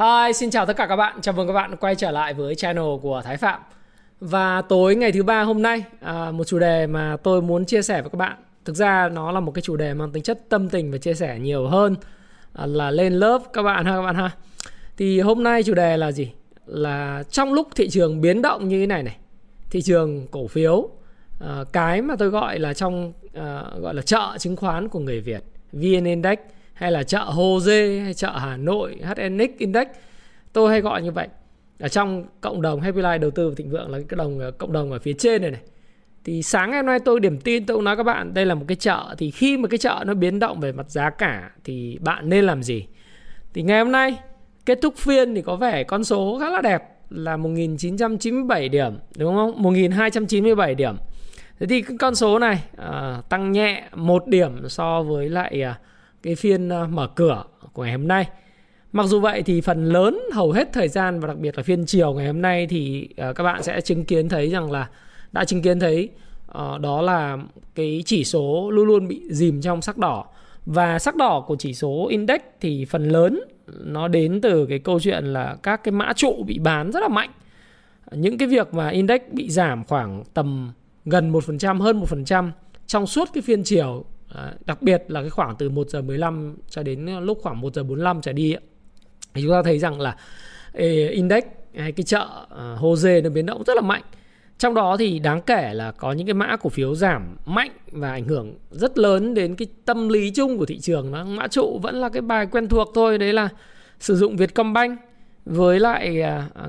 Hi, xin chào tất cả các bạn. Chào mừng các bạn quay trở lại với channel của Thái Phạm. Và tối ngày thứ ba hôm nay, à, một chủ đề mà tôi muốn chia sẻ với các bạn. Thực ra nó là một cái chủ đề mang tính chất tâm tình và chia sẻ nhiều hơn à, là lên lớp các bạn ha các bạn ha. Thì hôm nay chủ đề là gì? Là trong lúc thị trường biến động như thế này này, thị trường cổ phiếu, à, cái mà tôi gọi là trong à, gọi là chợ chứng khoán của người Việt, VN Index hay là chợ Hồ Dê hay chợ Hà Nội HNX Index tôi hay gọi như vậy. Ở trong cộng đồng Happy Life đầu tư và thịnh vượng là cái đồng cộng đồng ở phía trên này này. Thì sáng ngày hôm nay tôi điểm tin tôi cũng nói các bạn đây là một cái chợ. Thì khi mà cái chợ nó biến động về mặt giá cả thì bạn nên làm gì? Thì ngày hôm nay kết thúc phiên thì có vẻ con số khá là đẹp là 1997 điểm đúng không? 1297 điểm. Thế thì cái con số này uh, tăng nhẹ một điểm so với lại uh, cái phiên ờ, mở cửa của ngày hôm nay. Mặc dù vậy thì phần lớn hầu hết thời gian và đặc biệt là phiên chiều ngày hôm nay thì ờ, các bạn sẽ chứng kiến thấy rằng là, đã chứng kiến thấy ờ, đó là cái chỉ số luôn luôn bị dìm trong sắc đỏ và sắc đỏ của chỉ số index thì phần lớn nó đến từ cái câu chuyện là các cái mã trụ bị bán rất là mạnh. Những cái việc mà index bị giảm khoảng tầm gần 1% hơn 1% trong suốt cái phiên chiều Đặc biệt là cái khoảng từ 1 giờ 15 cho đến ờ, lúc khoảng 1 giờ 45 trở đi thì chúng ta thấy rằng là index hay cái chợ ờ, uh, dê nó biến động rất là mạnh. Trong đó thì đáng kể là có những cái mã cổ phiếu giảm mạnh và ảnh hưởng rất lớn đến cái tâm lý chung của thị trường. Nó mã trụ vẫn là cái bài quen thuộc thôi, đấy là sử dụng Vietcombank với lại uh,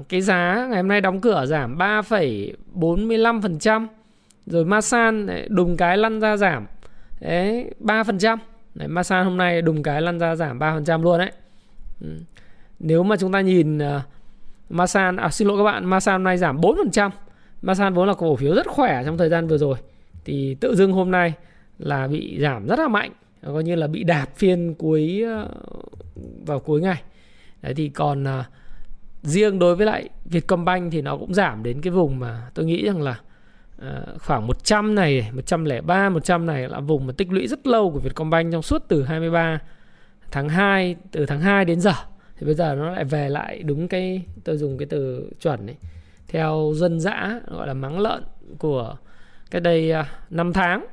cái giá ngày hôm nay đóng cửa giảm 3,45%. Rồi Masan đùng cái lăn ra giảm Đấy, 3%. Đấy, Masan hôm nay đùng cái lăn ra giảm 3% luôn đấy. Ừ. Nếu mà chúng ta nhìn uh, Masan, à xin lỗi các bạn, Masan hôm nay giảm 4%. Masan vốn là cổ phiếu rất khỏe trong thời gian vừa rồi. Thì tự dưng hôm nay là bị giảm rất là mạnh. Coi như là bị đạp phiên cuối uh, vào cuối ngày. Đấy thì còn uh, riêng đối với lại Vietcombank thì nó cũng giảm đến cái vùng mà tôi nghĩ rằng là Ờ, khoảng 100 này, 103, 100 này là vùng mà tích lũy rất lâu của Vietcombank trong suốt từ 23 tháng 2, từ tháng 2 đến giờ. Thì bây giờ nó lại về lại đúng cái, tôi dùng cái từ chuẩn ấy, theo dân dã gọi là mắng lợn của cái đây à, 5 tháng.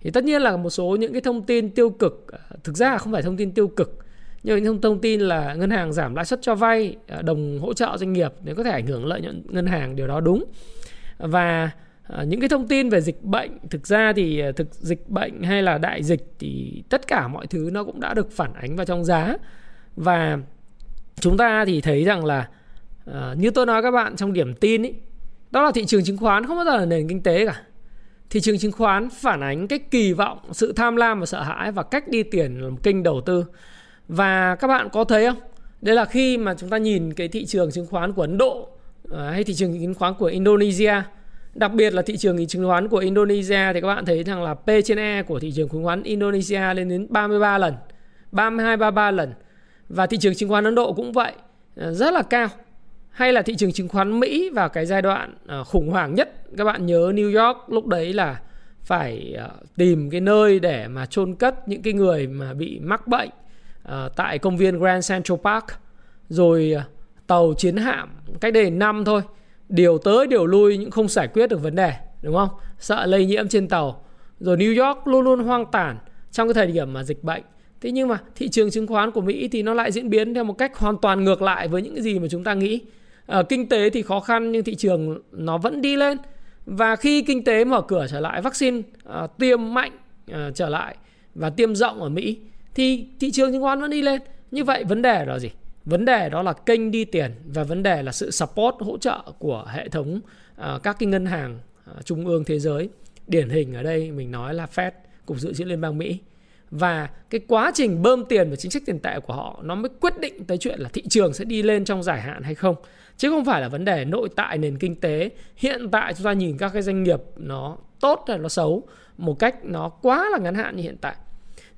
Thì tất nhiên là một số những cái thông tin tiêu cực, à, thực ra không phải thông tin tiêu cực, nhưng những thông tin là ngân hàng giảm lãi suất cho vay, à, đồng hỗ trợ doanh nghiệp để có thể ảnh hưởng lợi nhuận ngân hàng điều đó đúng. Và À, những cái thông tin về dịch bệnh thực ra thì ờ, thực dịch bệnh hay là đại dịch thì tất cả mọi thứ nó cũng đã được phản ánh vào trong giá. Và chúng ta thì thấy rằng là à, như tôi nói các bạn trong điểm tin ý, đó là thị trường chứng khoán không bao giờ là nền kinh tế cả. Thị trường chứng khoán phản ánh cái kỳ vọng sự tham lam và sợ hãi và cách đi tiền làm kênh đầu tư. Và các bạn có thấy không? Đây là khi mà chúng ta nhìn cái thị trường chứng khoán của Ấn Độ hay thị trường chứng khoán của Indonesia. Đặc biệt là thị trường chứng khoán của Indonesia thì các bạn thấy rằng là P trên E của thị trường chứng khoán Indonesia lên đến 33 lần, 32 33 lần. Và thị trường chứng khoán Ấn Độ cũng vậy, à, rất là cao. Hay là thị trường chứng khoán Mỹ vào cái giai đoạn à, khủng hoảng nhất, các bạn nhớ New York lúc đấy là phải à, tìm cái nơi để mà chôn cất những cái người mà bị mắc bệnh tại công viên Grand Central Park rồi tàu chiến hạm cách đây năm thôi điều tới điều lui nhưng không giải quyết được vấn đề đúng không? Sợ lây nhiễm trên tàu. Rồi New York luôn luôn hoang tàn trong cái thời điểm mà dịch bệnh. Thế nhưng mà thị trường chứng khoán của Mỹ thì nó lại diễn biến theo một cách hoàn toàn ngược lại với những cái gì mà chúng ta nghĩ. À, kinh tế thì khó khăn nhưng thị trường nó vẫn đi lên. Và khi kinh tế mở cửa trở lại vaccine à, tiêm mạnh à, trở lại và tiêm rộng ở Mỹ thì thị trường chứng khoán vẫn đi lên. Như vậy vấn đề là gì? Vấn đề đó là kênh đi tiền và vấn đề là sự support hỗ trợ của hệ thống uh, các cái ngân hàng uh, trung ương thế giới. Điển hình ở đây mình nói là Fed cục dự trữ liên bang Mỹ. Và cái quá trình bơm tiền và chính sách tiền tệ của họ nó mới quyết định tới chuyện là thị trường sẽ đi lên trong dài hạn hay không. Chứ không phải là vấn đề nội tại nền kinh tế. Hiện tại chúng ta nhìn các cái doanh nghiệp nó tốt hay nó xấu một cách nó quá là ngắn hạn như hiện tại.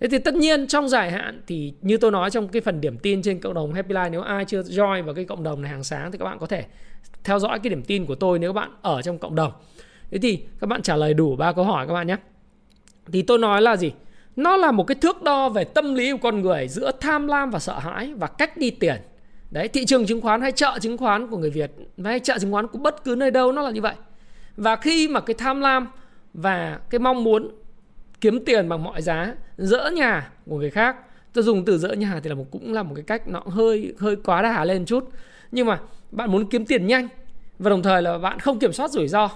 Thế thì tất nhiên trong dài hạn thì như tôi nói trong cái phần điểm tin trên cộng đồng Happy Life nếu ai chưa join vào cái cộng đồng này hàng sáng thì các bạn có thể theo dõi cái điểm tin của tôi nếu bạn ở trong cộng đồng. Thế thì các bạn trả lời đủ ba câu hỏi các bạn nhé. Thì tôi nói là gì? Nó là một cái thước đo về tâm lý của con người giữa tham lam và sợ hãi và cách đi tiền. Đấy, thị trường chứng khoán hay chợ chứng khoán của người Việt hay chợ chứng khoán của bất cứ nơi đâu nó là như vậy. Và khi mà cái tham lam và cái mong muốn kiếm tiền bằng mọi giá, dỡ nhà của người khác. Tôi dùng từ dỡ nhà thì là một, cũng là một cái cách nó hơi hơi quá đà lên chút. Nhưng mà bạn muốn kiếm tiền nhanh và đồng thời là bạn không kiểm soát rủi ro,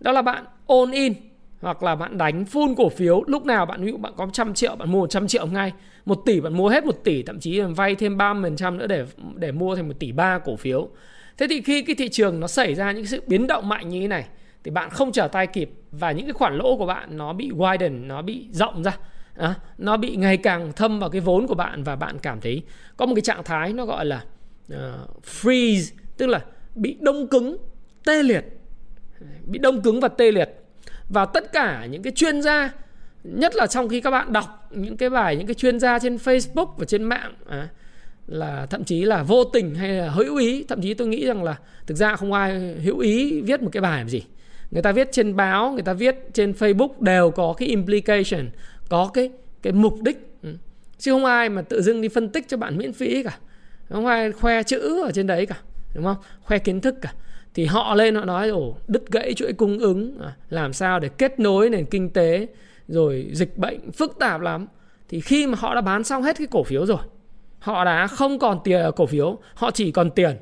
đó là bạn all in hoặc là bạn đánh full cổ phiếu. Lúc nào bạn, ví dụ bạn có trăm triệu, bạn mua 100 triệu ngay, một tỷ bạn mua hết một tỷ, thậm chí là vay thêm 30% nữa để để mua thành một tỷ ba cổ phiếu. Thế thì khi cái thị trường nó xảy ra những sự biến động mạnh như thế này thì bạn không trở tay kịp và những cái khoản lỗ của bạn nó bị widen nó bị rộng ra. À, nó bị ngày càng thâm vào cái vốn của bạn và bạn cảm thấy có một cái trạng thái nó gọi là uh, freeze tức là bị đông cứng tê liệt. Bị đông cứng và tê liệt. Và tất cả những cái chuyên gia nhất là trong khi các bạn đọc những cái bài những cái chuyên gia trên Facebook và trên mạng à, là thậm chí là vô tình hay là hữu ý thậm chí tôi nghĩ rằng là thực ra không ai hữu ý viết một cái bài làm gì người ta viết trên báo, người ta viết trên facebook đều có cái implication, có cái cái mục đích. Ừ. Chứ không ai mà tự dưng đi phân tích cho bạn miễn phí cả. Không ai khoe chữ ở trên đấy cả, đúng không? Khoe kiến thức cả. Thì họ lên họ nói, ồ, đứt gãy chuỗi cung ứng à, làm sao để kết nối nền kinh tế, rồi dịch bệnh phức tạp lắm. Thì khi mà họ đã bán xong hết cái cổ phiếu rồi, họ đã không còn tiền, cổ phiếu, họ chỉ còn tiền.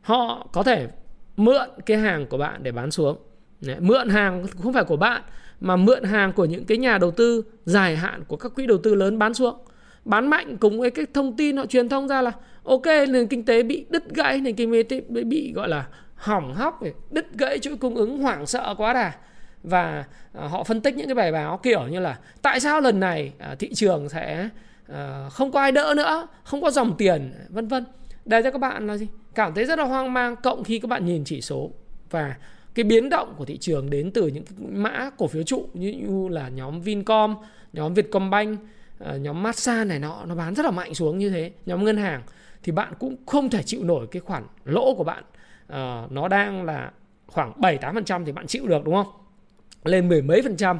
Họ có thể mượn cái hàng của bạn để bán xuống. Đấy, mượn hàng không phải của bạn mà mượn hàng của những cái nhà đầu tư dài hạn của các quỹ đầu tư lớn bán xuống. Bán mạnh cùng với cái thông tin họ truyền thông ra là ok nền kinh tế bị đứt gãy nền kinh tế bị, bị gọi là hỏng hóc đứt gãy chuỗi cung ứng hoảng sợ quá đà. Và à, họ phân tích những cái bài báo kiểu như là tại sao lần này à, thị trường sẽ à, không có ai đỡ nữa không có dòng tiền vân vân. Đây cho các bạn là gì? Cảm thấy rất là hoang mang cộng khi các bạn nhìn chỉ số. Và cái biến động của thị trường đến từ những mã cổ phiếu trụ như, như là nhóm Vincom, nhóm Vietcombank, ờ, nhóm Masan này nọ nó bán rất là mạnh xuống như thế, nhóm ngân hàng thì bạn cũng không thể chịu nổi cái khoản lỗ của bạn. À, nó đang là khoảng 7 8% thì bạn chịu được đúng không? Lên mười mấy phần trăm,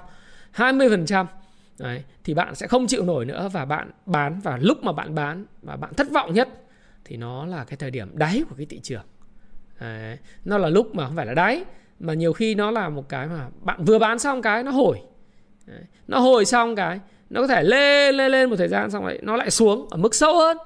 20 phần trăm Đấy, thì bạn sẽ không chịu nổi nữa và bạn bán và lúc mà bạn bán và bạn thất vọng nhất thì nó là cái thời điểm đáy của cái thị trường. Đấy, nó là lúc mà không phải là đáy mà nhiều khi nó là một cái mà bạn vừa bán xong cái nó hồi. Đấy. nó hồi xong cái nó có thể lên lên lên một thời gian xong lại nó lại xuống ở mức sâu hơn.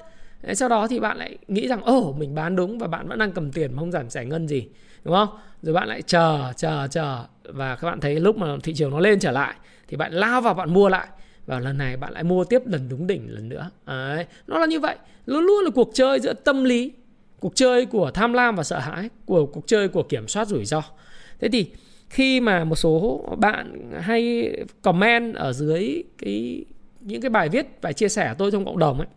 Đấy, sau đó thì bạn lại nghĩ rằng ồ oh, mình bán đúng và bạn vẫn đang cầm tiền mà không giảm giải ngân gì. Đúng không? Rồi bạn lại chờ chờ chờ. Và các bạn thấy lúc mà thị trường nó lên trở lại thì bạn lao vào bạn mua lại. Và lần này bạn lại mua tiếp lần đúng đỉnh lần nữa. Đấy. nó là như vậy. Luôn luôn là cuộc chơi giữa tâm lý cuộc chơi của tham lam và sợ hãi của cuộc chơi của kiểm soát rủi ro thế thì khi mà một số bạn hay comment ở dưới cái những cái bài viết và chia sẻ tôi trong cộng đồng ấy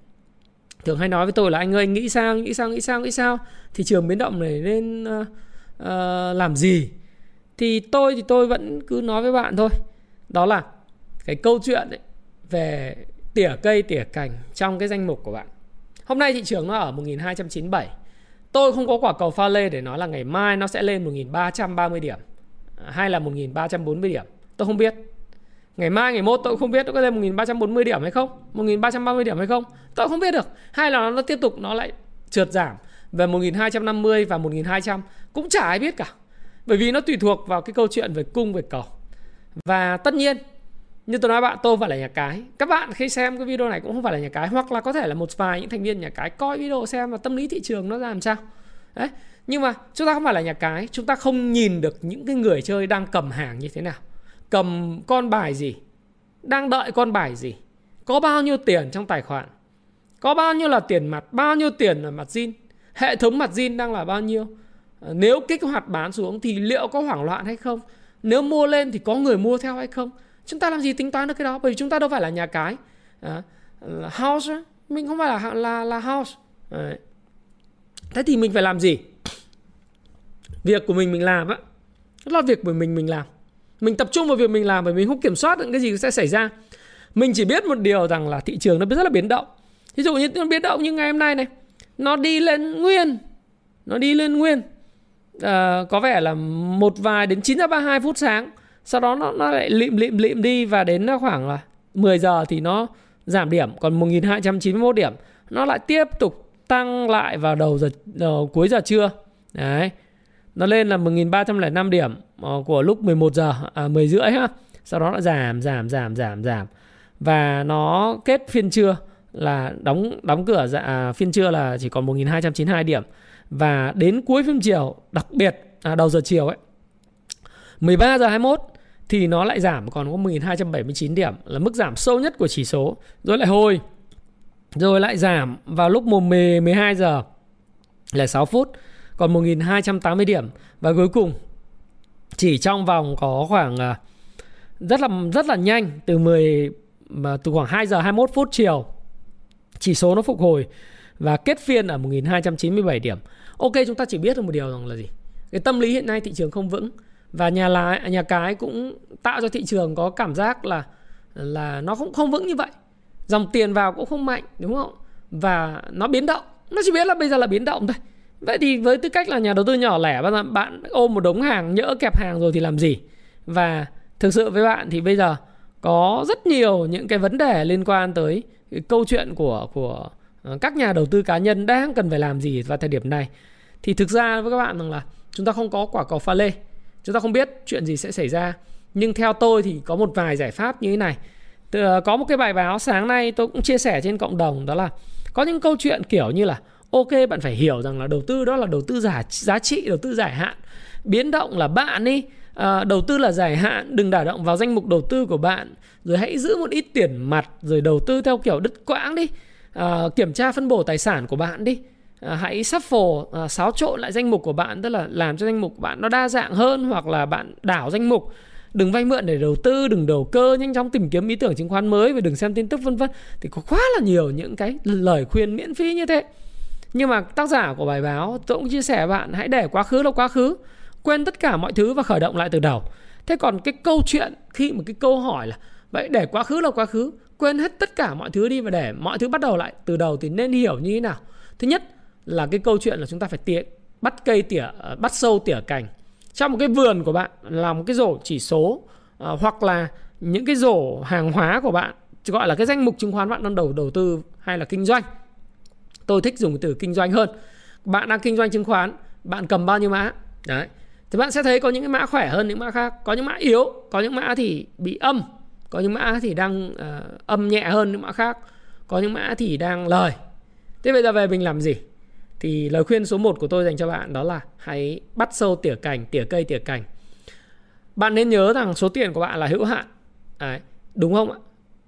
thường hay nói với tôi là anh ơi anh nghĩ sao nghĩ sao nghĩ sao nghĩ sao? Thị trường biến động này nên uh, uh, làm gì? Thì tôi thì tôi vẫn cứ nói với bạn thôi. Đó là cái câu chuyện ấy, về tỉa cây tỉa cành trong cái danh mục của bạn. Hôm nay thị trường nó ở 1297 Tôi không có quả cầu pha lê để nói là ngày mai nó sẽ lên 1330 điểm à, hay là 1340 điểm. Tôi không biết. Ngày mai ngày mốt tôi cũng không biết nó có lên 1340 điểm hay không, 1330 điểm hay không. Tôi không biết được. Hay là nó tiếp tục nó lại trượt giảm về 1250 và 1200 cũng chả ai biết cả. Bởi vì nó tùy thuộc vào cái câu chuyện về cung về cầu. Và tất nhiên như tôi nói bạn, tôi phải là nhà cái. Các bạn khi xem cái video này cũng không phải là nhà cái, hoặc là có thể là một vài những thành viên nhà cái coi video xem và tâm lý thị trường nó ra làm sao. Đấy, nhưng mà chúng ta không phải là nhà cái, chúng ta không nhìn được những cái người chơi đang cầm hàng như thế nào. Cầm con bài gì? Đang đợi con bài gì? Có bao nhiêu tiền trong tài khoản? Có bao nhiêu là tiền mặt? Bao nhiêu tiền là mặt zin? Hệ thống mặt zin đang là bao nhiêu? Ờ, nếu kích hoạt bán xuống thì liệu có hoảng loạn hay không? Nếu mua lên thì có người mua theo hay không? Chúng ta làm gì tính toán được cái đó? Bởi vì chúng ta đâu phải là nhà cái. À, là house mình không phải là là là house. Đấy. thế thì mình phải làm gì? Việc của mình mình làm á. Là việc của mình mình làm. Mình tập trung vào việc mình làm và mình không kiểm soát được cái gì sẽ xảy ra. Mình chỉ biết một điều rằng là thị trường nó rất là biến động. Ví dụ như nó biến động như ngày hôm nay này nó đi lên nguyên. Nó đi lên nguyên. À, có vẻ là một vài đến 9 giờ 32 phút sáng sau đó nó, nó lại lịm lịm lịm đi và đến khoảng là 10 giờ thì nó giảm điểm. Còn 1291 điểm nó lại tiếp tục tăng lại vào đầu giờ đầu, cuối giờ trưa. Đấy. Nó lên là 1305 điểm ờ, của lúc 11 giờ à, 10 rưỡi ha. Sau đó nó giảm giảm giảm giảm giảm. Và nó kết phiên trưa là đóng đóng cửa dạ, à, phiên trưa là chỉ còn 1292 điểm. Và đến cuối phiên chiều đặc biệt à, đầu giờ chiều ấy 13 giờ 21 thì nó lại giảm, còn có 1279 điểm là mức giảm sâu nhất của chỉ số rồi lại hồi, rồi lại giảm vào lúc 12 giờ là 6 phút, còn 1280 điểm và cuối cùng, chỉ trong vòng có khoảng à, rất là rất là nhanh, từ 10 mà từ khoảng 2 giờ 21 phút chiều, chỉ số nó phục hồi và kết phiên ở 1297 điểm. Ok, chúng ta chỉ biết được một điều rằng là gì? Cái tâm lý hiện nay thị trường không vững và nhà lái à, nhà cái cũng tạo cho thị trường có cảm giác là là nó cũng không vững như vậy. Dòng tiền vào cũng không mạnh, đúng không? Và nó biến động. Nó chỉ biết là bây giờ là biến động thôi. Vậy thì với tư cách là nhà đầu tư nhỏ lẻ, bạn bạn ôm một đống hàng, nhỡ kẹp hàng rồi thì làm gì? Và thực sự với bạn thì bây giờ có rất nhiều những cái vấn đề liên quan tới cái câu chuyện của của ờ, các nhà đầu tư cá nhân đang cần phải làm gì vào thời điểm này thì thực ra với các bạn rằng là chúng ta không có quả cầu pha lê chúng ta không biết chuyện gì sẽ xảy ra. Nhưng theo tôi thì có một vài giải pháp như thế này. Từ có một cái bài báo sáng nay tôi cũng chia sẻ trên cộng đồng đó là có những câu chuyện kiểu như là ok bạn phải hiểu rằng là đầu tư đó là đầu tư giả giá trị đầu tư dài hạn. Biến động là bạn đi. À, đầu tư là dài hạn đừng đả động vào danh mục đầu tư của bạn. Rồi hãy giữ một ít tiền mặt rồi đầu tư theo kiểu đứt quãng đi. À, kiểm tra phân bổ tài sản của bạn đi. Ờ, hãy shuffle à, xáo trộn lại danh mục của bạn tức là làm cho danh mục của bạn nó đa dạng hơn hoặc là bạn đảo danh mục. Đừng vay mượn để đầu tư đừng đầu cơ nhanh chóng tìm kiếm ý tưởng chứng khoán mới và đừng xem tin tức vân vân. Thì có quá là nhiều những cái lời khuyên miễn phí như thế. Nhưng mà tác giả của bài báo tôi cũng chia sẻ với bạn hãy để quá khứ là quá khứ quên tất cả mọi thứ và khởi động lại từ đầu. Thế còn cái câu chuyện khi mà cái câu hỏi là vậy để quá khứ là quá khứ quên hết tất cả mọi thứ đi và để mọi thứ bắt đầu lại từ đầu thì nên hiểu như thế nào? Thứ nhất là cái câu chuyện là chúng ta phải tỉa bắt cây tỉa ờ, bắt sâu tỉa cành. Trong một cái vườn của bạn là một cái rổ chỉ số à, hoặc là những cái rổ hàng hóa của bạn gọi là cái danh mục chứng khoán bạn đang đầu đầu tư hay là kinh doanh. Tôi thích dùng từ kinh doanh hơn. Bạn đang kinh doanh chứng khoán bạn cầm bao nhiêu mã? Đấy. Thì bạn sẽ thấy có những cái mã khỏe hơn những mã khác. Có những mã yếu có những mã thì bị âm. Có những mã thì đang uh, âm nhẹ hơn những mã khác. Có những mã thì đang lời. Thế bây giờ về mình làm gì? Thì lời khuyên số 1 của tôi dành cho bạn đó là hãy bắt sâu tỉa cành tỉa cây tỉa cành. Bạn nên nhớ rằng số tiền của bạn là hữu hạn. Đấy, đúng không ạ?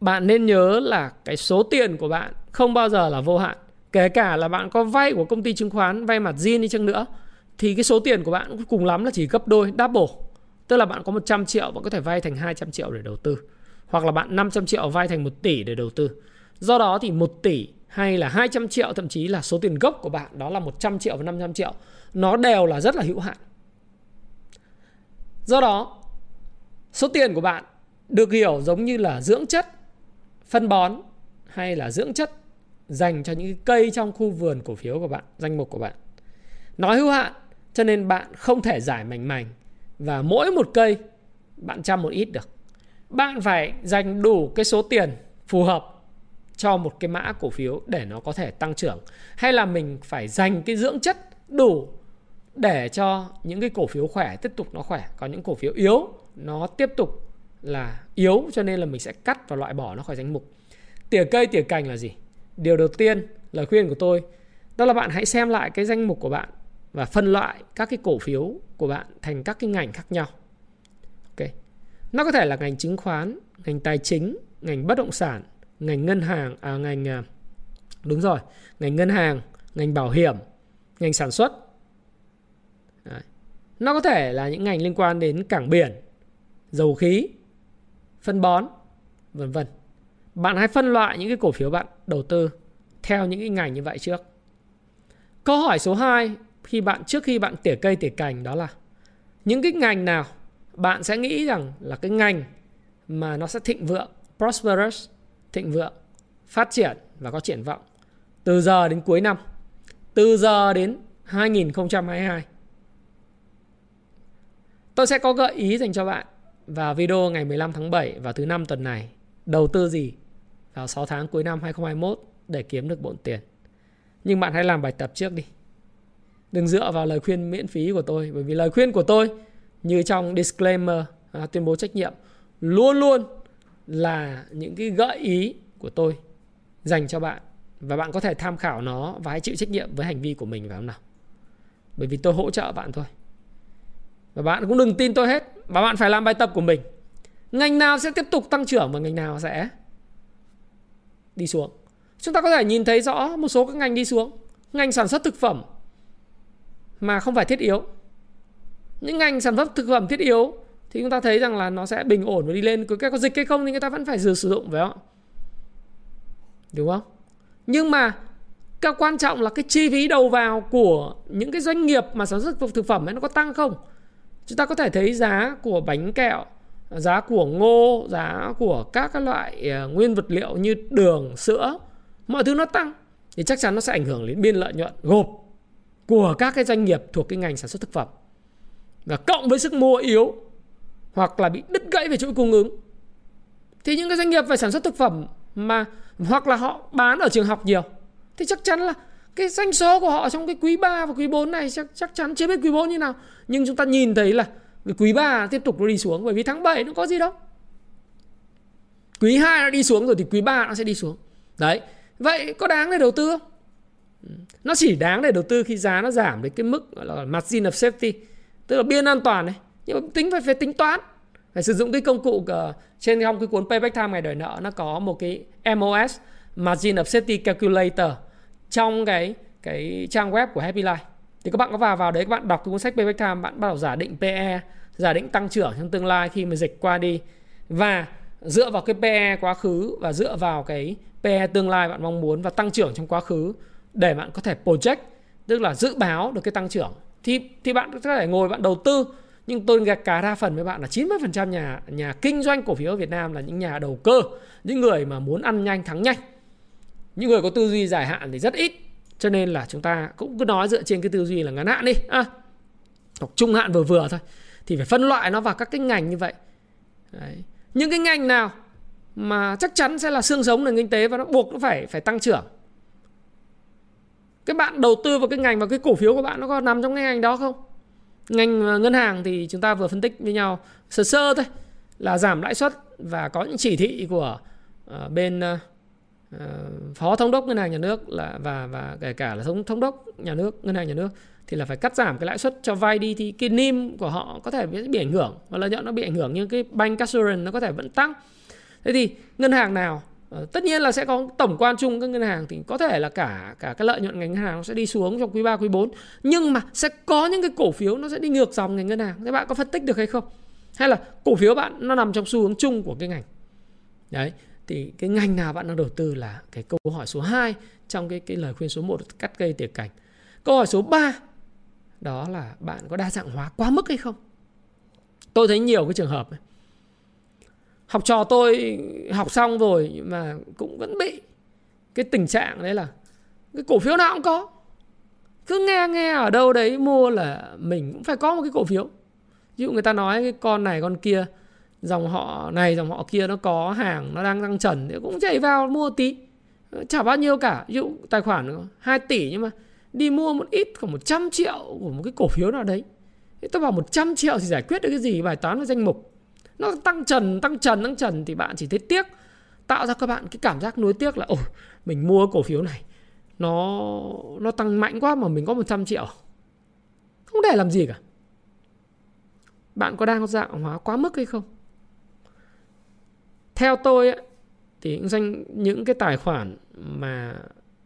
Bạn nên nhớ là cái số tiền của bạn không bao giờ là vô hạn. Kể cả là bạn có vay của công ty chứng khoán vay mặt zin đi chăng nữa thì cái số tiền của bạn cùng lắm là chỉ gấp đôi double. Tức là bạn có 100 triệu bạn có thể vay thành 200 triệu để đầu tư. Hoặc là bạn 500 triệu vay thành 1 tỷ để đầu tư. Do đó thì 1 tỷ hay là 200 triệu, thậm chí là số tiền gốc của bạn, đó là 100 triệu và 500 triệu, nó đều là rất là hữu hạn do đó, số tiền của bạn được hiểu giống như là dưỡng chất phân bón hay là dưỡng chất dành cho những cây trong khu vườn cổ phiếu của bạn, danh mục của bạn nói hữu hạn, cho nên bạn không thể giải mảnh mảnh và mỗi một cây bạn chăm một ít được. Bạn phải dành đủ cái số tiền phù hợp cho một cái mã cổ phiếu để nó có thể tăng trưởng hay là mình phải dành cái dưỡng chất đủ để cho những cái cổ phiếu khỏe tiếp tục nó khỏe còn những cổ phiếu yếu nó tiếp tục là yếu cho nên là mình sẽ cắt và loại bỏ nó khỏi danh mục tỉa cây tỉa cành là gì điều đầu tiên lời khuyên của tôi đó là bạn hãy xem lại cái danh mục của bạn và phân loại các cái cổ phiếu của bạn thành các cái ngành khác nhau. Ok. Nó có thể là ngành chứng khoán, ngành tài chính, ngành bất động sản, ngành ngân hàng à ngành à, đúng rồi, ngành ngân hàng, ngành bảo hiểm, ngành sản xuất. Đấy. Nó có thể là những ngành liên quan đến cảng biển, dầu khí, phân bón, vân vân. bạn hãy phân loại những cái cổ phiếu bạn đầu tư theo những cái ngành như vậy trước. Câu hỏi số 2 khi bạn trước khi bạn tỉa cây tỉa cành đó là những cái ngành nào bạn sẽ nghĩ rằng là cái ngành mà nó sẽ thịnh vượng, prosperous, thịnh vượng, phát triển và có triển vọng từ giờ đến cuối năm, từ giờ đến 2022. Tôi sẽ có gợi ý dành cho bạn vào video ngày 15 tháng 7 và thứ năm tuần này. Đầu tư gì vào 6 tháng cuối năm 2021 để kiếm được bộn tiền. Nhưng bạn hãy làm bài tập trước đi. Đừng dựa vào lời khuyên miễn phí của tôi bởi vì lời khuyên của tôi như trong disclaimer à, tuyên bố trách nhiệm luôn luôn là những cái gợi ý của tôi dành cho bạn. Và bạn có thể tham khảo nó và hãy chịu trách nhiệm với hành vi của mình phải không nào? Bởi vì tôi hỗ trợ bạn thôi. Và bạn cũng đừng tin tôi hết Và bạn phải làm bài tập của mình. Ngành nào sẽ tiếp tục tăng trưởng và ngành nào sẽ đi xuống? Chúng ta có thể nhìn thấy rõ một số các ngành đi xuống. Ngành sản xuất thực phẩm Mà không phải thiết yếu. Những ngành sản xuất thực phẩm thiết yếu thì chúng ta thấy rằng là nó sẽ bình ổn và đi lên. Cái có dịch hay không thì người ta vẫn phải sử dụng phải không Đúng không? Nhưng mà cái quan trọng là cái chi phí đầu vào của những cái doanh nghiệp mà sản xuất thực phẩm ấy, nó có tăng không? Chúng ta có thể thấy giá của bánh kẹo, giá của ngô, giá của các các loại ờ, nguyên vật liệu như đường, sữa, mọi thứ nó tăng. Thì chắc chắn nó sẽ ảnh hưởng đến biên lợi nhuận gộp của các cái doanh nghiệp thuộc cái ngành sản xuất thực phẩm. Và cộng với sức mua yếu hoặc là bị đứt gãy về chuỗi cung ứng. Thì những cái doanh nghiệp về sản xuất thực phẩm mà, hoặc là họ bán ở trường học nhiều, thì chắc chắn là cái doanh số của họ trong cái quý 3 và quý 4 này chắc chắc chắn chưa biết quý 4 như nào. Nhưng chúng ta nhìn thấy là cái quý 3 tiếp tục nó đi xuống, bởi vì tháng 7 nó có gì đâu quý 2 nó đi xuống rồi thì quý 3 nó sẽ đi xuống. Đấy, vậy có đáng để đầu tư không? Nó chỉ đáng để đầu tư khi giá nó giảm đến cái mức gọi là margin of safety, tức là biên an toàn này nhưng mà tính phải phải tính toán. Phải sử dụng cái công cụ uh, trên trong cái cuốn payback time ngày đòi nợ nó có một cái MOS margin of safety calculator trong cái cái trang web của Happy Life. Thì các bạn có vào vào đấy các bạn đọc cái cuốn sách Payback Time bạn bắt đầu giả định PE giả định tăng trưởng trong tương lai khi mà dịch qua đi. Và dựa vào cái PE quá khứ và dựa vào cái PE tương lai bạn mong muốn và tăng trưởng trong quá khứ để bạn có thể project tức là dự báo được cái tăng trưởng thì thì bạn có thể ngồi bạn đầu tư nhưng tôi gạch cả đa phần với bạn là 90% nhà nhà kinh doanh cổ phiếu ở Việt Nam là những nhà đầu cơ những người mà muốn ăn nhanh thắng nhanh. Những người có tư duy dài hạn thì rất ít. Cho nên là chúng ta cũng cứ nói dựa trên cái tư duy là ngắn hạn đi à, hoặc trung hạn vừa vừa thôi. Thì phải phân loại nó vào các cái ngành như vậy. Đấy. những cái ngành nào mà chắc chắn sẽ là xương sống nền kinh tế và nó buộc nó phải phải tăng trưởng? Cái bạn đầu tư vào cái ngành và cái cổ phiếu của bạn nó có nằm trong cái ngành đó không? Ngành ờ, ngân hàng thì chúng ta vừa phân tích với nhau sơ sơ thôi là giảm lãi suất và có những chỉ thị của uh, bên uh, phó thống đốc ngân hàng nhà nước là và và kể cả là thống thống đốc nhà nước ngân hàng nhà nước thì là phải cắt giảm cái lãi suất cho vay đi thì cái nim của họ có thể bị ảnh hưởng và lợi nhuận nó bị ảnh hưởng nhưng cái bank assurance nó có thể vẫn tăng. Thế thì ngân hàng nào Ờ, tất nhiên là sẽ có tổng quan chung các ngân hàng thì có thể là cả cả cái lợi nhuận ngành ngân hàng nó sẽ đi xuống trong quý 3 quý 4 nhưng mà sẽ có những cái cổ phiếu nó sẽ đi ngược dòng ngành ngân hàng thế bạn có phân tích được hay không hay là cổ phiếu bạn nó nằm trong xu hướng chung của cái ngành đấy, thì cái ngành nào bạn đang đầu tư là cái câu hỏi số 2 trong cái cái lời khuyên số 1 cắt cây tỉa cảnh. Câu hỏi số 3 đó là bạn có đa dạng hóa quá mức hay không? Tôi thấy nhiều cái trường hợp này. Học trò tôi học xong rồi nhưng mà cũng vẫn bị cái tình trạng đấy là cái cổ phiếu nào cũng có. Cứ nghe nghe ở đâu đấy mua là mình cũng phải có một cái cổ phiếu. Ví dụ người ta nói cái con này, con kia, dòng họ này, dòng họ kia nó có hàng, nó đang tăng trần thì cũng chạy vào mua tí. Chả bao nhiêu cả. Ví dụ tài khoản 2 tỷ nhưng mà đi mua một ít khoảng 100 triệu của một cái cổ phiếu nào đấy. Thì tôi bảo 100 triệu thì giải quyết được cái gì? Bài toán với danh mục nó tăng trần tăng trần tăng trần thì bạn chỉ thấy tiếc. Tạo ra các bạn cái cảm giác nuối tiếc là ồ mình mua cổ phiếu này nó nó tăng mạnh quá mà mình có 100 triệu. Không để làm gì cả. Bạn có đang dạng hóa quá mức hay không? Theo tôi ấy, thì danh những cái tài khoản mà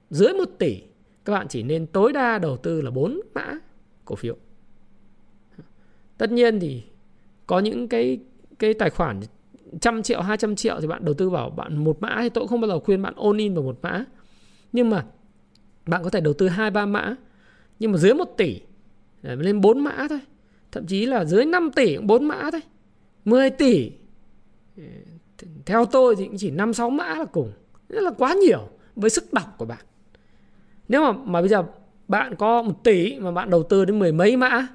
dưới 1 tỷ các bạn chỉ nên tối đa đầu tư là 4 mã cổ phiếu. Tất nhiên thì có những cái cái tài khoản trăm triệu 200 triệu thì bạn đầu tư vào bạn một mã thì tôi cũng không bao giờ khuyên bạn ôn in vào một mã. Nhưng mà bạn có thể đầu tư hai, ba mã, nhưng mà dưới 1 tỷ lên 4 mã thôi. Thậm chí là dưới 5 tỷ cũng 4 mã thôi. 10 tỷ. Theo tôi thì cũng chỉ 5 6 mã là cùng. Rất là quá nhiều với sức đọc của bạn. Nếu mà mà bây giờ bạn có 1 tỷ mà bạn đầu tư đến mười mấy mã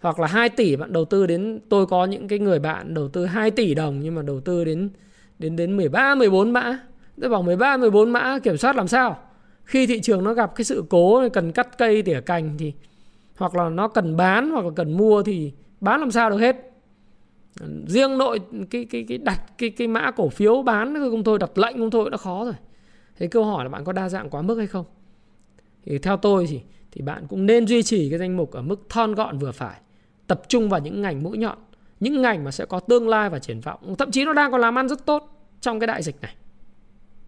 hoặc là 2 tỷ bạn đầu tư đến, tôi có những cái người bạn đầu tư 2 tỷ đồng nhưng mà đầu tư đến đến đến 13 14 mã. Tôi bảo 13 14 mã kiểm soát làm sao? Khi thị trường nó gặp cái sự cố cần cắt cây tỉa cành thì, hoặc là nó cần bán hoặc là cần mua thì bán làm sao được hết. Riêng nội cái cái cái đặt, cái cái mã cổ phiếu bán không thôi, đặt lệnh không thôi, đã khó rồi. Thế câu hỏi là bạn có đa dạng quá mức hay không? Thì theo tôi thì thì bạn cũng nên duy trì cái danh mục ở mức thon gọn vừa phải tập trung vào những ngành mũi nhọn, những ngành mà sẽ có tương lai và triển vọng. Thậm chí nó đang còn làm ăn rất tốt trong cái đại dịch này.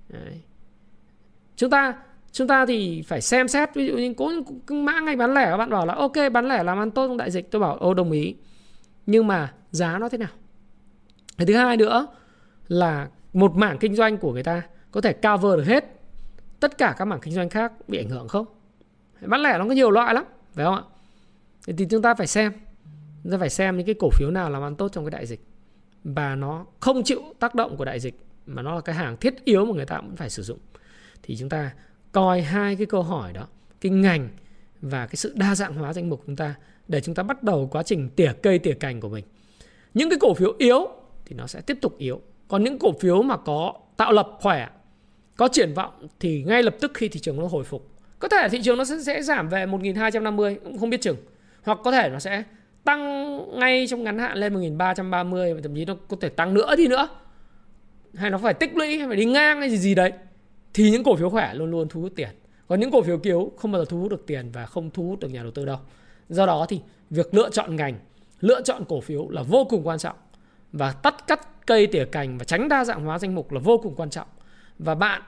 Đấy. chúng ta chúng ta thì phải xem xét, ví dụ như có mã ngành bán lẻ, các bạn bảo là, ok, bán lẻ làm ăn tốt trong đại dịch. Tôi bảo, ô, đồng ý. Nhưng mà giá nó thế nào? Cái thứ hai nữa là một mảng kinh doanh của người ta có thể cover được hết tất cả các mảng kinh doanh khác bị ảnh hưởng không? Bán lẻ nó có nhiều loại lắm, phải không ạ? Thì chúng ta phải xem ta phải xem những cái cổ phiếu nào làm ăn tốt trong cái đại dịch. Và nó không chịu tác động của đại dịch mà nó là cái hàng thiết yếu mà người ta cũng phải sử dụng. Thì chúng ta coi hai cái câu hỏi đó cái ngành và cái sự đa dạng hóa danh mục chúng ta để chúng ta bắt đầu quá trình tỉa cây tỉa cành của mình. Những cái cổ phiếu yếu thì nó sẽ tiếp tục yếu. Còn những cổ phiếu mà có tạo lập khỏe có triển vọng thì ngay lập tức khi thị trường nó hồi phục. Có thể thị trường nó sẽ, sẽ giảm về 1250 cũng không biết chừng. Hoặc có thể nó sẽ tăng ngay trong ngắn hạn lên 1330 thậm chí nó có thể tăng nữa đi nữa. Hay nó phải tích lũy hay phải đi ngang hay gì gì đấy thì những cổ phiếu khỏe luôn luôn thu hút tiền. Còn những cổ phiếu kiếu không bao giờ thu hút được tiền và không thu hút được nhà đầu tư đâu. Do đó thì việc lựa chọn ngành lựa chọn cổ phiếu là vô cùng quan trọng. Và tắt cắt cây tỉa cành và tránh đa dạng hóa danh mục là vô cùng quan trọng. Và bạn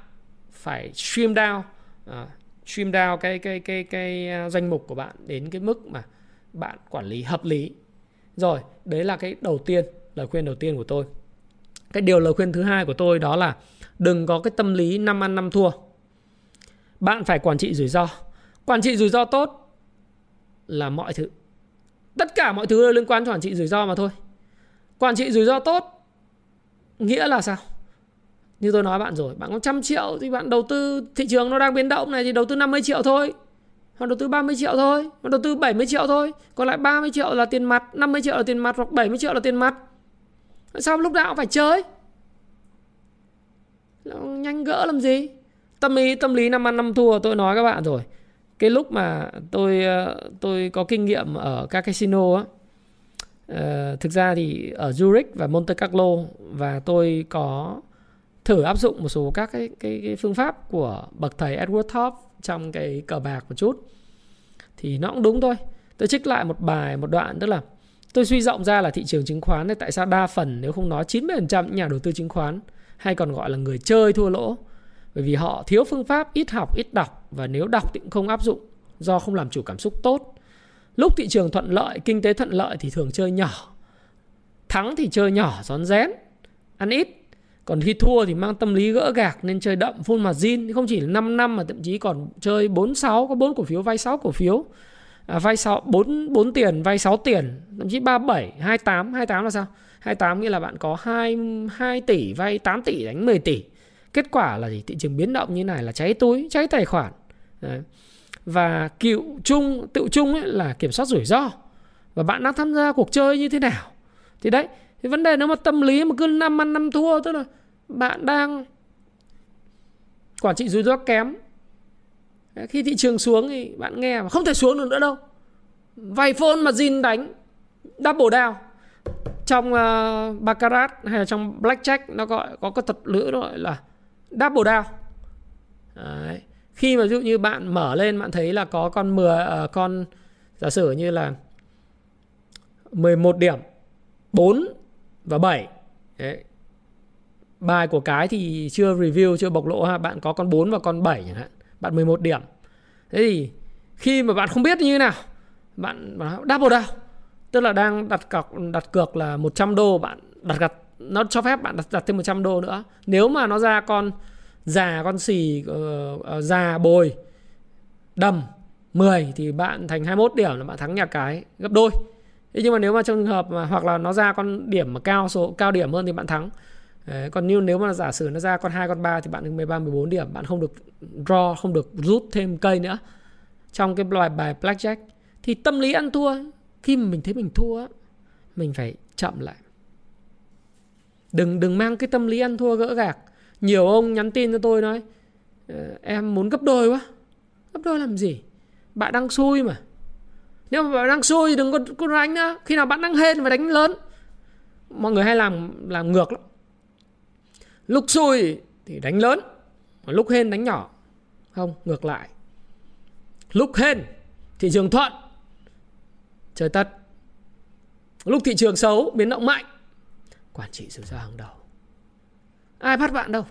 phải stream down à, uh, stream down cái cái cái cái à, danh mục của bạn đến cái mức mà bạn quản lý hợp lý. Rồi, đấy là cái đầu tiên, lời khuyên đầu tiên của tôi. Cái điều lời khuyên thứ hai của tôi đó là đừng có cái tâm lý năm ăn năm thua. Bạn phải quản trị rủi ro. Quản trị rủi ro tốt là mọi thứ. Tất cả mọi thứ liên quan cho quản trị rủi ro mà thôi. Quản trị rủi ro tốt nghĩa là sao? Như tôi nói bạn rồi, bạn có trăm triệu thì bạn đầu tư thị trường nó đang biến động này thì đầu tư 50 triệu thôi mà đầu tư 30 triệu thôi, mà đầu tư 70 triệu thôi. Còn lại 30 triệu là tiền mặt 50 triệu là tiền mặt hoặc 70 triệu là tiền mặt. Sao lúc nào cũng phải chơi. Nhanh gỡ làm gì? Tâm lý tâm lý năm ăn năm thua, tôi nói các bạn rồi. Cái lúc mà tôi ờ, tôi có kinh nghiệm ở các casino á ờ, thực ra thì ở Zurich và Monte Carlo và tôi có thử áp dụng một số các cái, cái, cái phương pháp của bậc thầy Edward Thorpe trong cái cờ bạc một chút. Thì nó cũng đúng thôi. Tôi trích lại một bài một đoạn tức là tôi suy rộng ra là thị trường chứng khoán này tại sao đa phần nếu không nói 90% những nhà đầu tư chứng khoán hay còn gọi là người chơi thua lỗ. Bởi vì họ thiếu phương pháp ít học ít đọc và nếu đọc thì cũng không áp dụng do không làm chủ cảm xúc tốt. Lúc thị trường thuận lợi kinh tế thuận lợi thì thường chơi nhỏ. Thắng thì chơi nhỏ rón rén ăn ít còn khi thua thì mang tâm lý gỡ gạc nên chơi đậm full margin không chỉ là 5 năm mà thậm chí còn chơi 4 6 có 4 cổ phiếu vay 6 cổ phiếu. À, vay 6 4 4 tiền vay 6 tiền, thậm chí 37, 28, 28 là sao? 28 nghĩa là bạn có 2 2 tỷ vay 8 tỷ đánh 10 tỷ. Kết quả là gì? Thị trường biến động như này là cháy túi, cháy tài khoản. Đấy. Và cựu chung, tự chung ấy là kiểm soát rủi ro. Và bạn đang tham gia cuộc chơi như thế nào? Thì đấy, thì vấn đề nếu mà tâm lý mà cứ năm ăn năm thua tức là bạn đang quản trị rủi ro kém. Khi thị trường xuống thì bạn nghe mà không thể xuống được nữa đâu. Vay phone mà zin đánh double down. Trong uh, baccarat hay là trong blackjack nó gọi có cái thuật ngữ gọi là double down. Đấy. khi mà ví dụ như bạn mở lên bạn thấy là có con 10 uh, ờ, con giả sử như là 11 điểm 4 và 7 Đấy. Bài của cái thì chưa review, chưa bộc lộ ha. Bạn có con 4 và con 7 chẳng hạn. Bạn 11 điểm. Thế thì khi mà bạn không biết như thế nào Bạn, bạn double down. Tức là đang đặt cọc đặt cược là 100 đô Bạn đặt gặt nó cho phép bạn đặt, đặt thêm 100 đô nữa. Nếu mà nó ra con già con xì uh, uh, già bồi đầm 10 thì bạn thành 21 điểm là bạn thắng nhà cái gấp đôi thế nhưng mà nếu mà trong trường hợp mà hoặc là nó ra con điểm mà cao số cao điểm hơn thì bạn thắng Đấy, còn như nếu mà giả sử nó ra con 2 con 3 thì bạn được 13 14 điểm, bạn không được draw, không được rút thêm cây nữa. Trong cái loại bài blackjack thì tâm lý ăn thua khi mà mình thấy mình thua mình phải chậm lại. Đừng đừng mang cái tâm lý ăn thua gỡ gạc. Nhiều ông nhắn tin cho tôi nói ờ, em muốn gấp đôi quá. Gấp đôi làm gì? Bạn đang xui mà. Nếu mà bạn đang xui thì đừng có, có đánh nữa. Khi nào bạn đang hên và đánh lớn. Mọi người hay làm làm ngược lắm. Lúc xui thì đánh lớn lúc hên đánh nhỏ. Không ngược lại. Lúc hên thị trường thuận. Chơi tất lúc thị trường xấu biến động mạnh. Quản trị rủi ro hàng đầu. Ai bắt bạn đâu?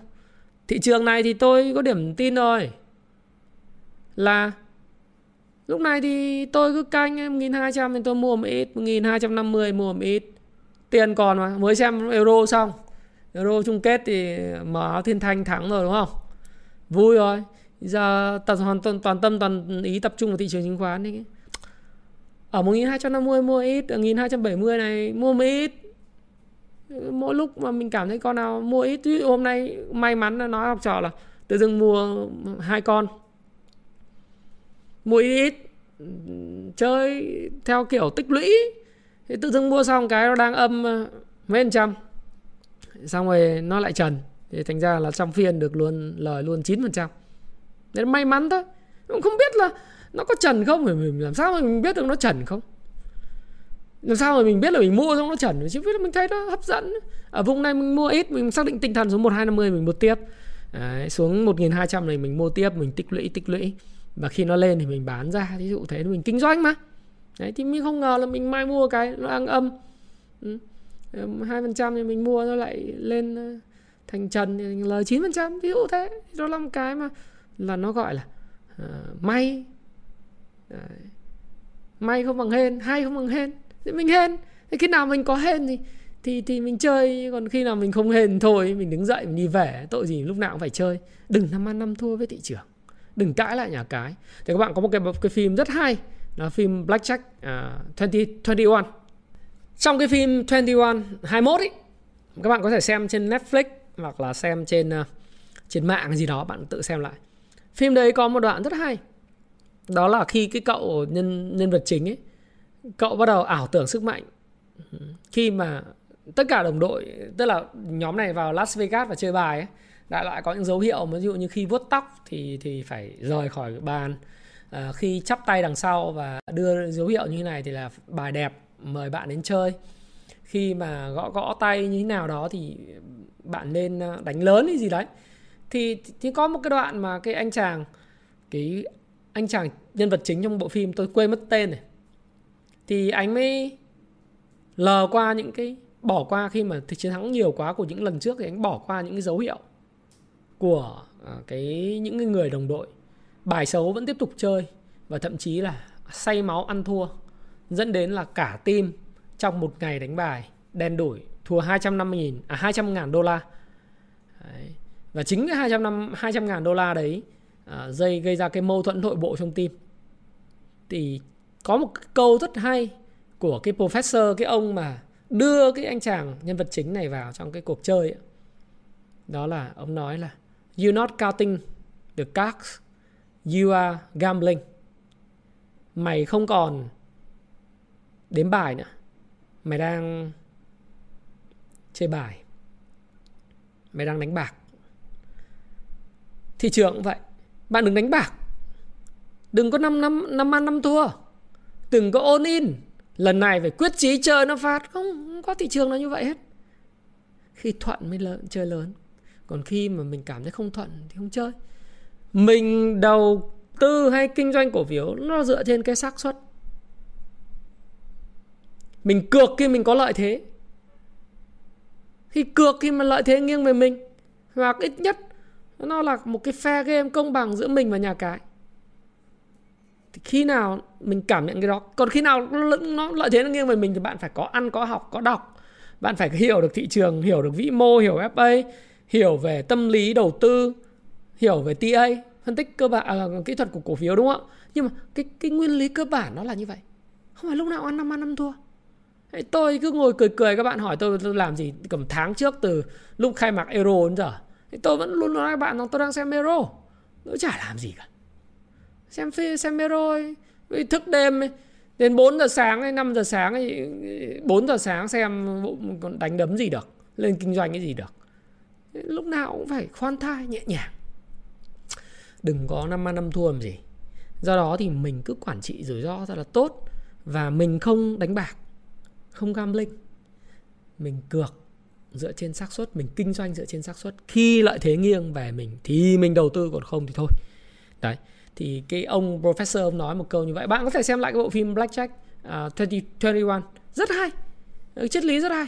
Thị trường này thì tôi có điểm tin rồi. Là lúc này thì tôi cứ canh 1200 thì tôi mua một ít 1250 mua một ít tiền còn mà mới xem euro xong Euro chung kết thì mở áo thiên thanh thắng rồi đúng không? Vui rồi. Giờ tập hoàn toàn toàn tâm toàn ý tập trung vào thị trường chứng khoán đi. Ở 1250 mua ít, ở 1270 này mua một ít. Mỗi lúc mà mình cảm thấy con nào mua ít, hôm nay may mắn là nói học trò là tự dưng mua hai con. Mua ít ít chơi theo kiểu tích lũy. Thì tự dưng mua xong cái nó đang âm ờ, mấy phần trăm. Xong rồi nó lại trần. Thì thành ra là trong phiên được luôn lời luôn 9% Đấy may mắn thôi. Cũng không biết là nó có trần không thì mình làm sao mà mình biết được nó trần không? Làm sao mà mình biết là mình mua xong nó trần? Chứ biết là mình thấy nó hấp dẫn. Ở vùng này mình mua ít mình xác định tinh thần xuống 1250 mình mua tiếp. Đấy, xuống 1200 này mình mua tiếp mình tích lũy tích lũy và khi nó lên thì mình bán ra. Ví dụ thế mình kinh doanh mà. Đấy, thì mình không ngờ là mình mai mua cái nó đang âm. Ừ. Hai phần trăm thì mình mua nó lại lên ờ, thành trần thì lời chín phần trăm. Ví dụ thế đó là một cái mà là nó gọi là uh, may. Đấy. may không bằng hên hay không bằng hên. Thì mình hên. Thì khi nào mình có hên thì thì thì mình chơi. Còn khi nào mình không hên thôi mình đứng dậy mình đi về. Tội gì lúc nào cũng phải chơi. Đừng năm ăn năm thua với thị trường đừng cãi lại nhà cái thì các bạn có một cái cái phim rất hay là phim Blackjack à, uh, 2021 trong cái phim 21 21 ấy các bạn có thể xem trên Netflix hoặc là xem trên uh, trên mạng gì đó bạn tự xem lại. Phim đấy có một đoạn rất hay. Đó là khi cái cậu nhân nhân vật chính ấy cậu bắt đầu ảo tưởng sức mạnh. Khi mà tất cả đồng đội tức là nhóm này vào Las Vegas và chơi bài ấy, đại loại có những dấu hiệu ví dụ như khi vuốt tóc thì thì phải rời khỏi bàn. À, khi chắp tay đằng sau và đưa dấu hiệu như thế này thì là bài đẹp mời bạn đến chơi. Khi mà gõ gõ tay như thế nào đó thì bạn nên ờ, đánh lớn hay gì đấy. Thì thì có một cái đoạn mà cái anh chàng cái anh chàng nhân vật chính trong bộ phim tôi quên mất tên này thì anh mới lờ qua những cái bỏ qua khi mà chiến thắng nhiều quá của những lần trước thì anh bỏ qua những cái dấu hiệu của à, cái những cái người đồng đội bài xấu vẫn tiếp tục chơi và thậm chí là say máu ăn thua dẫn đến là cả team trong một ngày đánh bài đen đủi thua 250 nghìn à 200 ngàn đô la đấy. và chính cái 200 năm 200 ngàn đô la đấy à, dây gây ra cái mâu thuẫn nội bộ trong team thì có một câu rất hay của cái professor cái ông mà đưa cái anh chàng nhân vật chính này vào trong cái cuộc chơi ấy. đó là ông nói là you not counting the cards you are gambling. Mày không còn đếm bài nữa. Mày đang chơi bài. Mày đang đánh bạc. Thị trường cũng vậy. Bạn đừng đánh bạc. Đừng có năm năm năm ăn năm thua. Đừng có ôn in. Lần này phải quyết chí chơi nó phát. Không, không có thị trường nó như vậy hết. Khi thuận mới lớn chơi lớn còn khi mà mình cảm thấy không thuận thì không chơi. Mình đầu tư hay kinh doanh cổ phiếu, nó dựa trên cái xác suất. Mình cược khi mình có lợi thế. Khi cược khi mà lợi thế nghiêng về mình, hoặc ít nhất nó là một cái fair game công bằng giữa mình và nhà cái. Thì khi nào mình cảm nhận cái đó, còn khi nào nó lợi thế nó nghiêng về mình thì bạn phải có ăn, có học, có đọc. Bạn phải hiểu được thị trường, hiểu được vĩ mô, hiểu FA hiểu về tâm lý đầu tư hiểu về TA phân tích cơ bản à, kỹ thuật của cổ phiếu đúng không ạ? Nhưng mà cái cái nguyên lý cơ bản nó là như vậy. Không phải lúc nào ăn năm ăn năm thua. Tôi cứ ngồi cười cười các bạn hỏi tôi, tôi làm gì cầm tháng trước từ lúc khai mạc euro đến giờ. Tôi vẫn luôn nói các bạn rằng tôi đang xem euro. Tôi chả làm gì cả. Xem phim xem euro ấy. thức đêm ấy. đến 4 giờ sáng hay 5 giờ sáng ấy, 4 giờ sáng xem còn đánh đấm gì được lên kinh doanh cái gì được lúc nào cũng phải khoan thai nhẹ nhàng. Đừng có năm ăn năm thua làm gì. Do đó thì mình cứ quản trị rủi ro rất là tốt và mình không đánh bạc không gambling. Mình cược dựa trên xác suất mình kinh doanh dựa trên xác suất. Khi lợi thế nghiêng về mình thì mình đầu tư còn không thì thôi. Đấy thì cái ông professor ông nói một câu như vậy. Bạn có thể xem lại cái bộ phim Blackjack à, uh, 2021 rất hay. Triết lý rất hay.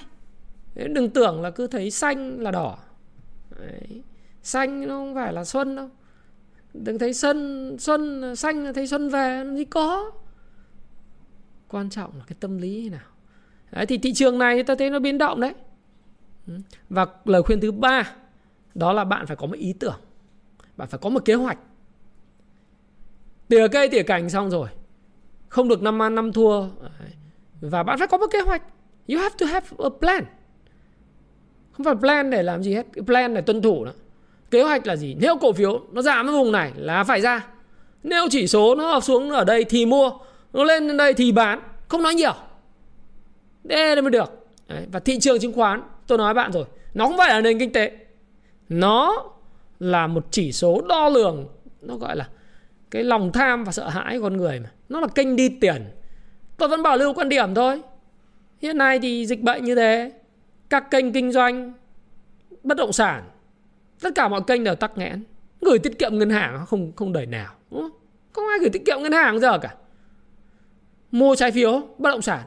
Đừng tưởng là cứ thấy xanh là đỏ đấy. xanh nó không phải là xuân đâu. Đừng thấy xuân xuân xanh là thấy xuân về nó gì có. Quan trọng là cái tâm lý nào. Đấy, thì thị trường này ta thấy nó biến động đấy. Ừ. Và lời khuyên thứ ba đó là bạn phải có một ý tưởng. Bạn phải có một kế hoạch. Tỉa cây tỉa cành xong rồi. Không được năm ăn năm thua. Và bạn phải có một kế hoạch. You have to have a plan không phải plan để làm gì hết, cái plan để tuân thủ đó. Kế hoạch là gì? Nếu cổ phiếu nó giảm ở vùng này là phải ra. Nếu chỉ số nó xuống ở đây thì mua, nó lên đến đây thì bán. Không nói nhiều. Thế mới được. Đấy. và thị trường chứng khoán, tôi nói bạn rồi, nó không phải là nền kinh tế. Nó là một chỉ số đo lường, nó gọi là cái lòng tham và sợ hãi của con người mà. Nó là kênh đi tiền. Tôi vẫn bảo lưu quan điểm thôi. Hiện nay thì dịch bệnh như thế các kênh kinh doanh, bất động sản, tất cả mọi kênh đều tắc nghẽn. Gửi tiết kiệm ngân hàng không không đời nào không? Ai gửi tiết kiệm ngân hàng giờ cả. Mua trái phiếu, bất động sản,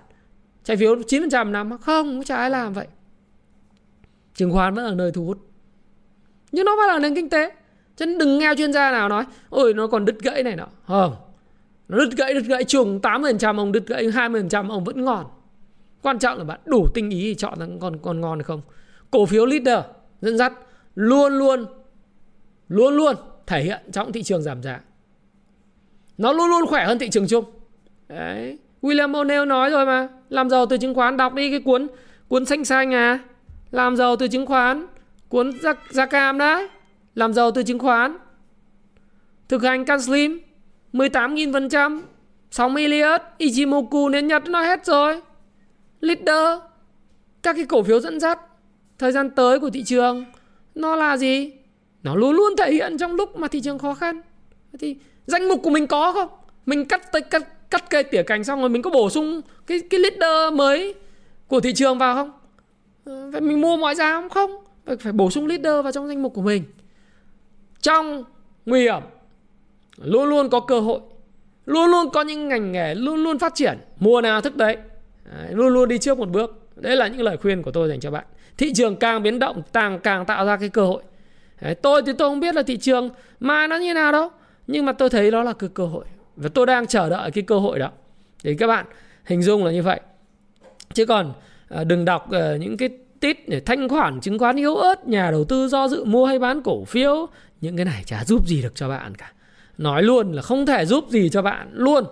trái phiếu 9% năm không, chả ai làm vậy. Chứng khoán vẫn là nơi thu hút. Nhưng nó vẫn là nền kinh tế. Chứ đừng nghe chuyên gia nào nói, ôi, nó còn đứt gãy này nọ. Không. Nó đứt gãy đứt gãy trùng 8% ông đứt gãy 20% ông vẫn ngon quan trọng là bạn đủ tinh ý thì chọn ra con con ngon hay không? Cổ phiếu leader dẫn dắt luôn luôn luôn luôn thể hiện trong thị trường giảm giá. Nó luôn luôn khỏe hơn thị trường chung. Đấy William O'Neill nói rồi mà làm giàu từ chứng khoán đọc đi cái cuốn cuốn xanh xanh à làm giàu từ chứng khoán cuốn da, da cam đấy làm giàu từ chứng khoán thực hành can slim 18.000% 60 Elliott Ichimoku đến Nhật nó hết rồi leader, các cái cổ phiếu dẫn dắt, thời gian tới của thị trường, nó là gì? Nó luôn luôn thể hiện trong lúc mà thị trường khó khăn. Thì danh mục của mình có không? Mình cắt tới, cắt cắt cây tỉa cành xong rồi mình có bổ sung cái cái leader mới của thị trường vào không? Ờ, vậy mình mua mọi giá không? Không. Phải bổ sung leader vào trong danh mục của mình. Trong nguy hiểm, luôn luôn có cơ hội, luôn luôn có những ngành nghề luôn luôn phát triển. Mùa nào thức đấy. Đấy, luôn luôn đi trước một bước. Đấy là những lời khuyên của tôi dành cho bạn. Thị trường càng biến động càng càng tạo ra cái cơ hội. Đấy, tôi thì tôi không biết là thị trường mai nó như nào đâu nhưng mà tôi thấy đó là cái cơ hội. Và tôi đang chờ đợi cái cơ hội đó. Để các bạn hình dung là như vậy. Chứ còn à, đừng đọc à, những cái tít để thanh khoản chứng khoán yếu ớt nhà đầu tư do dự mua hay bán cổ phiếu. Những cái này chả giúp gì được cho bạn cả. Nói luôn là không thể giúp gì cho bạn luôn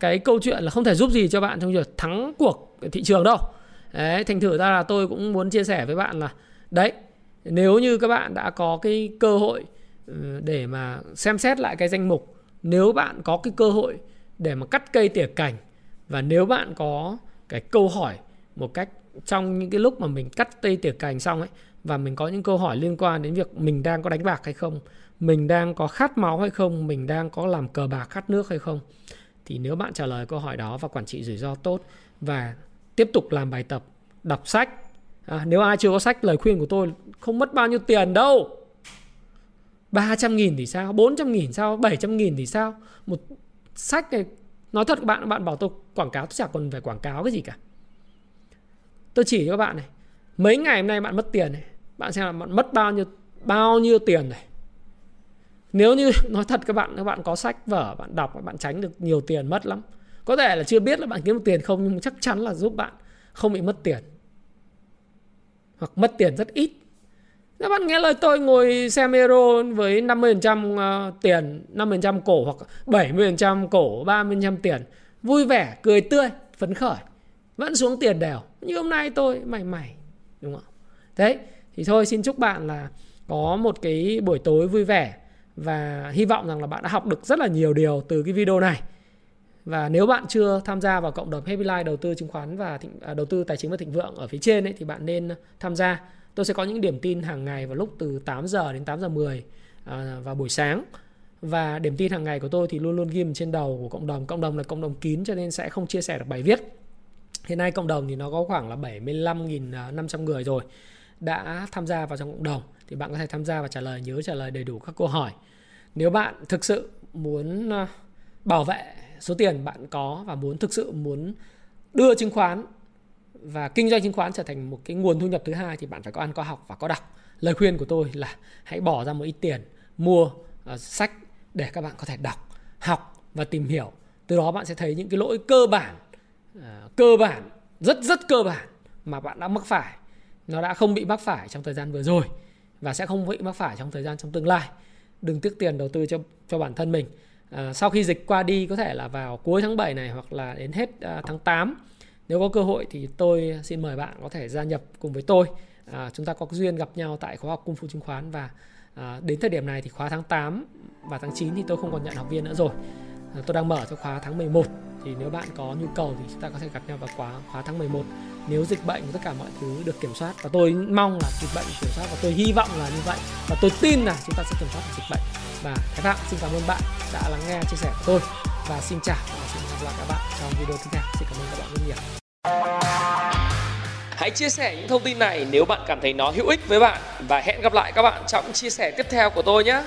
cái câu chuyện là không thể giúp gì cho bạn trong việc thắng cuộc thị trường đâu. Đấy, thành thử ra là tôi cũng muốn chia sẻ với bạn là, đấy, nếu như các bạn đã có cái cơ hội ừ, để mà xem xét lại cái danh mục, nếu bạn có cái cơ hội để mà cắt cây tỉa cành và nếu bạn có cái câu hỏi một cách trong những cái lúc mà mình cắt cây tỉa cành xong ấy, và mình có những câu hỏi liên quan đến việc mình đang có đánh bạc hay không, mình đang có khát máu hay không, mình đang có làm cờ bạc, khát nước hay không thì nếu bạn trả lời câu hỏi đó và quản trị rủi ro tốt và tiếp tục làm bài tập đọc sách à, nếu ai chưa có sách lời khuyên của tôi không mất bao nhiêu tiền đâu. 300 nghìn thì sao? 400 nghìn sao? 700 nghìn thì sao? Một sách này nói thật các bạn bạn bảo tôi quảng cáo tôi chẳng còn phải quảng cáo cái gì cả. Tôi chỉ cho các bạn này mấy ngày hôm nay bạn mất tiền này bạn xem là bạn mất bao nhiêu bao nhiêu tiền này nếu như nói thật các bạn các bạn có sách vở bạn đọc bạn tránh được nhiều tiền mất lắm có thể là chưa biết là bạn kiếm được tiền không nhưng chắc chắn là giúp bạn không bị mất tiền hoặc mất tiền rất ít các bạn nghe lời tôi ngồi xem Euro với 50% ờ, tiền, 50% cổ hoặc 70% cổ, 30% tiền. Vui vẻ, cười tươi, phấn khởi. Vẫn xuống tiền đều. Như hôm nay tôi mày mày. Đúng không? Đấy. Thì thôi xin chúc bạn là có một cái buổi tối vui vẻ và hy vọng rằng là bạn đã học được rất là nhiều điều từ cái video này. Và nếu bạn chưa tham gia vào cộng đồng Happy Life đầu tư chứng khoán và thịnh, à, đầu tư tài chính và thịnh vượng ở phía trên ấy, thì bạn nên tham gia Tôi sẽ có những điểm tin hàng ngày vào lúc từ 8 giờ đến 8 giờ 10 à, vào buổi sáng. Và điểm tin hàng ngày của tôi thì luôn luôn ghim trên đầu của cộng đồng. Cộng đồng là cộng đồng kín cho nên sẽ không chia sẻ được bài viết. Hiện nay cộng đồng thì nó có khoảng là 75.500 à, người rồi đã tham gia vào trong cộng đồng thì bạn có thể tham gia và trả lời nhớ trả lời đầy đủ các câu hỏi. Nếu bạn thực sự muốn ờ, bảo vệ số tiền bạn có và muốn thực sự muốn đưa chứng khoán và kinh doanh chứng khoán trở thành một cái nguồn thu nhập thứ hai thì bạn phải có ăn có học và có đọc. Lời khuyên của tôi là hãy bỏ ra một ít tiền mua uh, sách để các bạn có thể đọc học và tìm hiểu. Từ đó bạn sẽ thấy những cái lỗi cơ bản uh, cơ bản rất rất cơ bản mà bạn đã mắc phải. Nó đã không bị mắc phải trong thời gian vừa rồi và sẽ không bị mắc phải trong thời gian trong tương lai. Đừng tiếc tiền đầu tư cho cho bản thân mình. À, sau khi dịch qua đi có thể là vào cuối tháng 7 này hoặc là đến hết à, tháng 8 nếu có cơ hội thì tôi xin mời bạn có thể gia nhập cùng với tôi. À, chúng ta có duyên gặp nhau tại khóa học cung phu chứng khoán và à, đến thời điểm này thì khóa tháng 8 và tháng 9 thì tôi không còn nhận học viên nữa rồi. À, tôi đang mở cho khóa tháng 11 thì nếu bạn có nhu cầu thì chúng ta có thể gặp nhau vào khóa khóa tháng 11 nếu dịch bệnh tất cả mọi thứ được kiểm soát, và tôi mong là dịch bệnh kiểm soát, và tôi hy vọng là như vậy, và tôi tin là chúng ta sẽ kiểm soát được dịch bệnh. Và Thái Phạm xin cảm ơn bạn đã lắng nghe chia sẻ của tôi, và xin chào và xin gặp lại các bạn trong video tiếp theo. Xin cảm ơn các bạn rất nhiều. Hãy chia sẻ những thông tin này nếu bạn cảm thấy nó hữu ích với bạn, và hẹn gặp lại các bạn trong chia sẻ tiếp theo của tôi nhé.